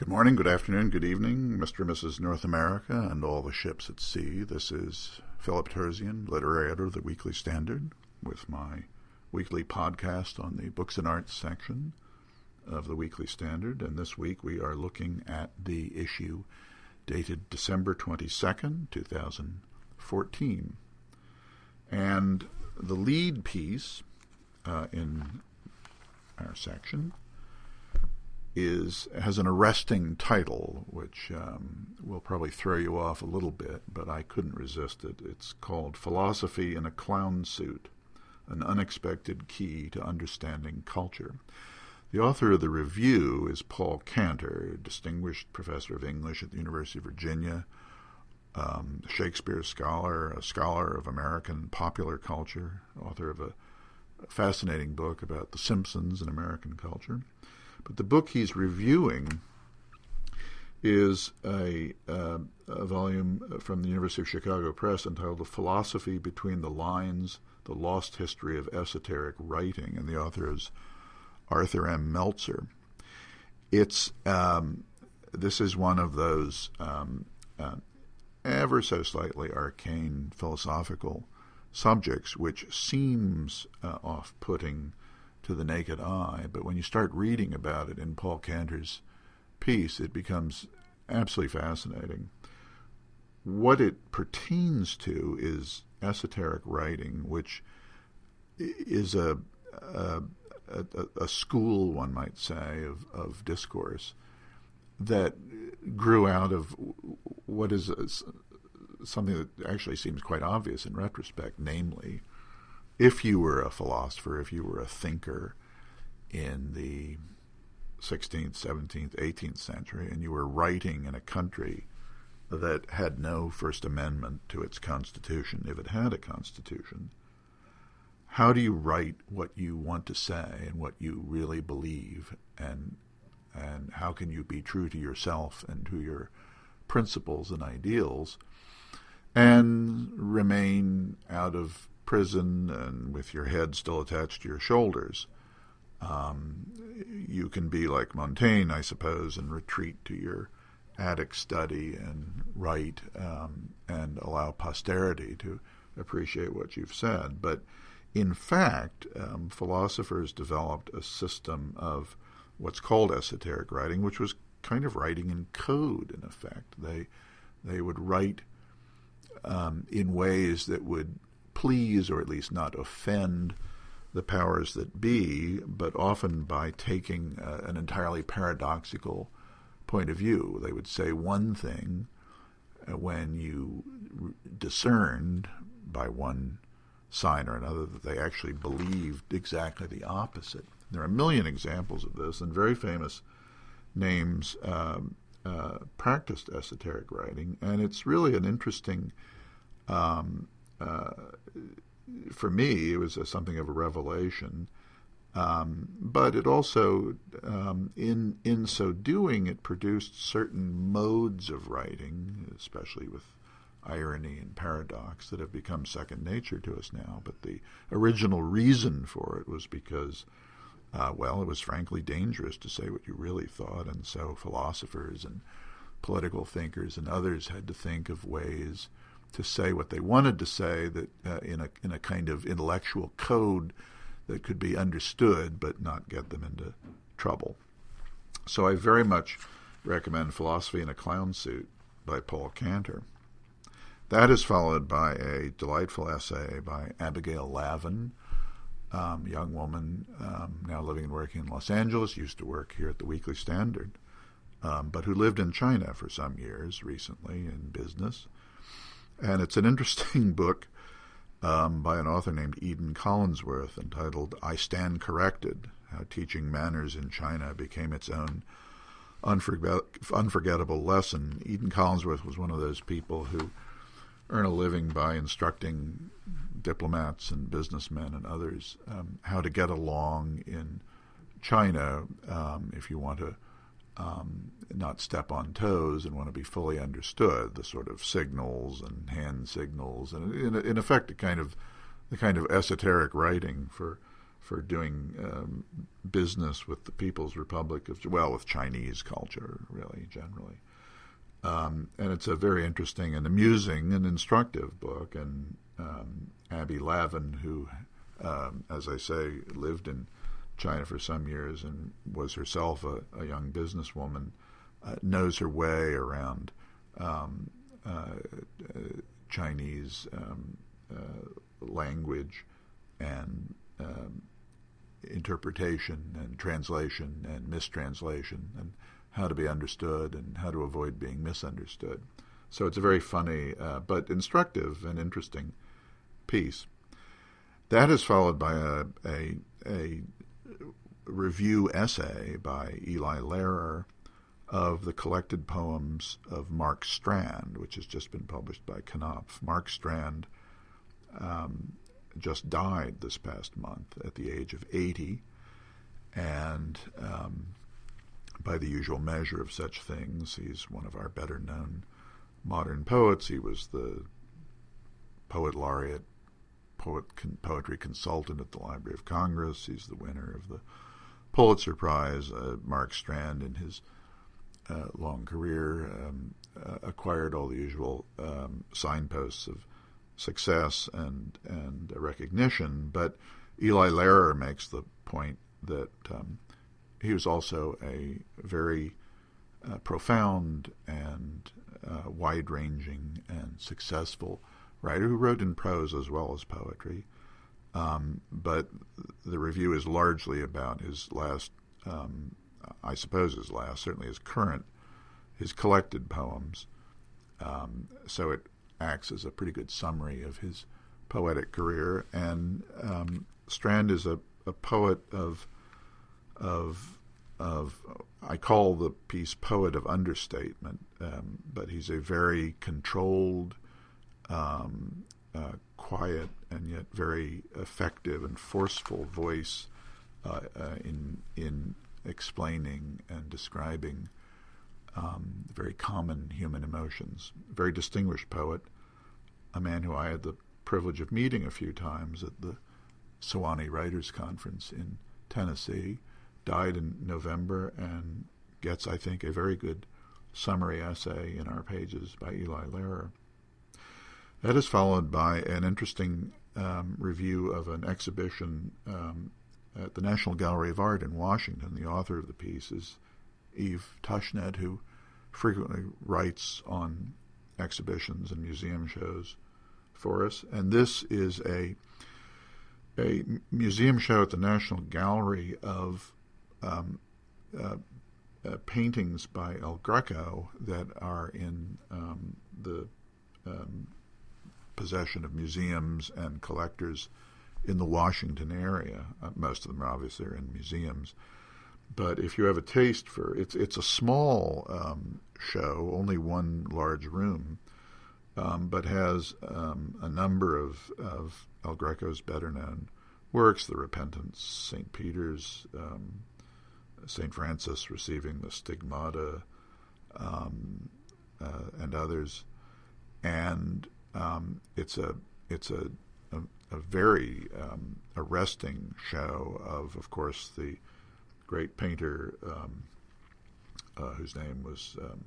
Good morning, good afternoon, good evening, Mr. and Mrs. North America and all the ships at sea. This is Philip Terzian, literary editor of the Weekly Standard, with my weekly podcast on the Books and Arts section of the Weekly Standard. And this week we are looking at the issue dated December 22nd, 2014. And the lead piece uh, in our section is has an arresting title, which um, will probably throw you off a little bit, but I couldn't resist it. It's called "Philosophy in a Clown Suit: An Unexpected Key to Understanding Culture." The author of the review is Paul Cantor, distinguished professor of English at the University of Virginia, um, Shakespeare scholar, a scholar of American popular culture, author of a fascinating book about the Simpsons and American culture. But the book he's reviewing is a, uh, a, volume from the University of Chicago Press entitled The Philosophy Between the Lines The Lost History of Esoteric Writing, and the author is Arthur M. Melzer. It's um, this is one of those um, uh, ever so slightly arcane philosophical subjects which seems uh, off putting to the naked eye, but when you start reading about it in Paul Cantor's piece, it becomes absolutely fascinating. What it pertains to is esoteric writing, which is a, a, a, a school, one might say, of, of discourse that grew out of what is something that actually seems quite obvious in retrospect, namely if you were a philosopher, if you were a thinker in the 16th, 17th, 18th century, and you were writing in a country that had no First Amendment to its constitution, if it had a constitution, how do you write what you want to say and what you really believe, and and how can you be true to yourself and to your principles and ideals, and remain out of prison and with your head still attached to your shoulders. Um, you can be like Montaigne, I suppose, and retreat to your attic study and write um, and allow posterity to appreciate what you've said. But in fact, um, philosophers developed a system of what's called esoteric writing, which was kind of writing in code, in effect. They they would write um, in ways that would please or at least not offend the powers that be, but often by taking uh, an entirely paradoxical point of view. They would say one thing uh, when you discerned by one sign or another that they actually believed exactly the opposite. There are a million examples of this, and very famous names um, uh, practiced esoteric writing, and it's really an interesting um, uh, for me, it was a, something of a revelation. Um, but it also, um, in in so doing, it produced certain modes of writing, especially with irony and paradox, that have become second nature to us now. But the original reason for it was because, uh, well, it was frankly dangerous to say what you really thought, and so philosophers and political thinkers and others had to think of ways to say what they wanted to say that uh, in a in a kind of intellectual code that could be understood but not get them into trouble. So I very much recommend Philosophy in a Clown Suit by Paul Cantor. That is followed by a delightful essay by Abigail Lavin, um, young woman um, now living and working in Los Angeles, used to work here at the Weekly Standard, um, but who lived in China for some years recently in business. And it's an interesting book um, by an author named Eden Collinsworth entitled I Stand Corrected How Teaching Manners in China Became Its Own Unforget- Unforgettable Lesson. Eden Collinsworth was one of those people who earn a living by instructing diplomats and businessmen and others um, how to get along in China um, if you want to um, not step on toes and want to be fully understood. The sort of signals and hand signals, and in, in effect, a kind of the kind of esoteric writing for for doing um, business with the People's Republic of well with Chinese culture really generally. Um, and it's a very interesting and amusing and instructive book. And um, Abby Lavin, who, um, as I say, lived in China for some years and was herself a, a young businesswoman, uh, knows her way around um, uh, uh, Chinese um, uh, language and um, interpretation and translation and mistranslation and how to be understood and how to avoid being misunderstood. So it's a very funny uh, but instructive and interesting piece. That is followed by a, a, a review essay by Eli Lehrer of the collected poems of Mark Strand, which has just been published by Knopf. Mark Strand um, just died this past month at the age of 80, and um, by the usual measure of such things, he's one of our better known modern poets. He was the poet laureate, poet con- poetry consultant at the Library of Congress. He's the winner of the Pulitzer Prize. Uh, Mark Strand, in his uh, long career, um, uh, acquired all the usual um, signposts of success and and recognition. But Eli Lehrer makes the point that um, he was also a very uh, profound and uh, wide-ranging and successful writer who wrote in prose as well as poetry. Um, but the review is largely about his last, um, I suppose his last, certainly his current, his collected poems. Um, so it acts as a pretty good summary of his poetic career. And um, Strand is a, a poet of of of I call the piece poet of understatement, um, but he's a very controlled, um, uh, quiet, and yet very effective and forceful voice uh, uh, in in explaining and describing um, very common human emotions. Very distinguished poet, a man who I had the privilege of meeting a few times at the Sewanee Writers Conference in Tennessee died in November and gets, I think, a very good summary essay in our pages by Eli Lehrer. That is followed by an interesting um, review of an exhibition um, at the National Gallery of Art in Washington. The author of the piece is Eve Tushnet, who frequently writes on exhibitions and museum shows for us. And this is a a museum show at the National Gallery of um, uh, uh, paintings by El Greco that are in um, the um, possession of museums and collectors in the Washington area. Uh, most of them are obviously are in museums. But if you have a taste for it's it's a small um, show, only one large room, um, but has um, a number of, of El Greco's better known works, The Repentance, St. Peter's, um, St. Francis receiving the stigmata, um, uh, and others, and um, it's a it's a a, a very um, arresting show of, of course, the great painter um, uh, whose name was um,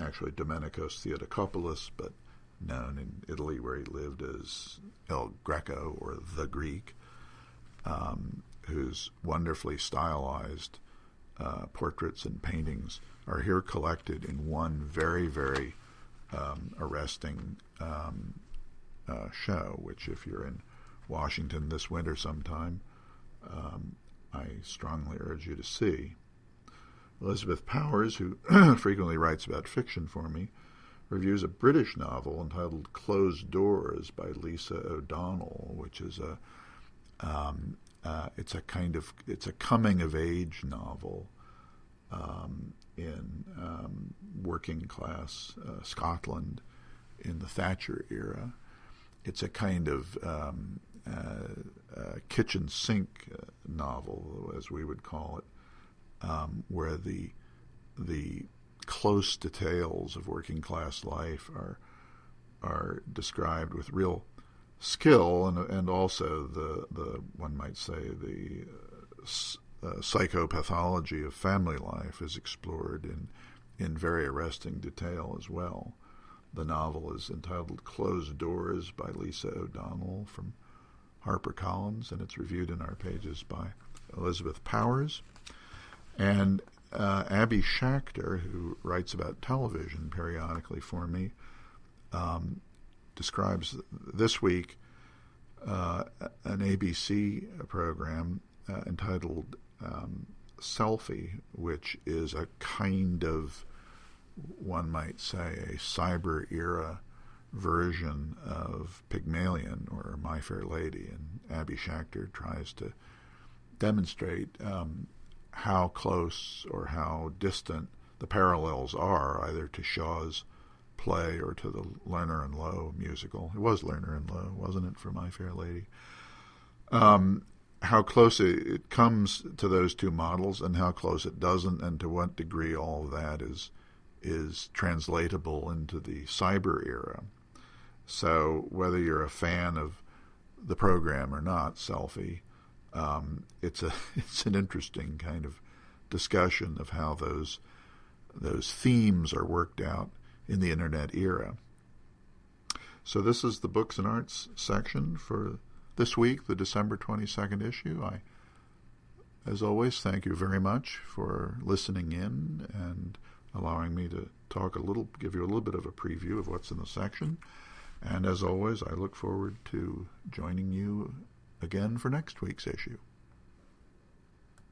actually Domenicos Theotokopoulos, but known in Italy where he lived as El Greco or the Greek, um, whose wonderfully stylized uh, portraits and paintings are here collected in one very, very um, arresting um, uh, show, which, if you're in Washington this winter sometime, um, I strongly urge you to see. Elizabeth Powers, who frequently writes about fiction for me, reviews a British novel entitled Closed Doors by Lisa O'Donnell, which is a um, uh, it's a kind of it's a coming of age novel um, in working class uh, Scotland in the Thatcher era. It's a kind of um, uh, uh, kitchen sink uh, novel, as we would call it, um, where the the close details of working class life are are described with real skill and and also the the one might say the uh, psychopathology of family life is explored in in very arresting detail as well. The novel is entitled Closed Doors by Lisa O'Donnell from HarperCollins, and it's reviewed in our pages by Elizabeth Powers. And uh, Abby Schachter, who writes about television periodically for me, um, describes this week uh, an ABC program uh, entitled um, Selfie, which is a kind of, one might say, a cyber era version of Pygmalion or My Fair Lady. And Abby Schachter tries to demonstrate um, how close or how distant the parallels are, either to Shaw's play or to the Lerner and Loewe musical. It was Lerner and Loewe, wasn't it, for My Fair Lady? Um, how close it, comes to those two models and how close it doesn't, and to what degree all that is is translatable into the cyber era. So whether you're a fan of the program or not, Selfie, um, it's a it's an interesting kind of discussion of how those those themes are worked out in the internet era. So this is the books and arts section for this week, the December 22nd issue. I as always, thank you very much for listening in and allowing me to talk a little, give you a little bit of a preview of what's in the section. And as always, I look forward to joining you again for next week's issue.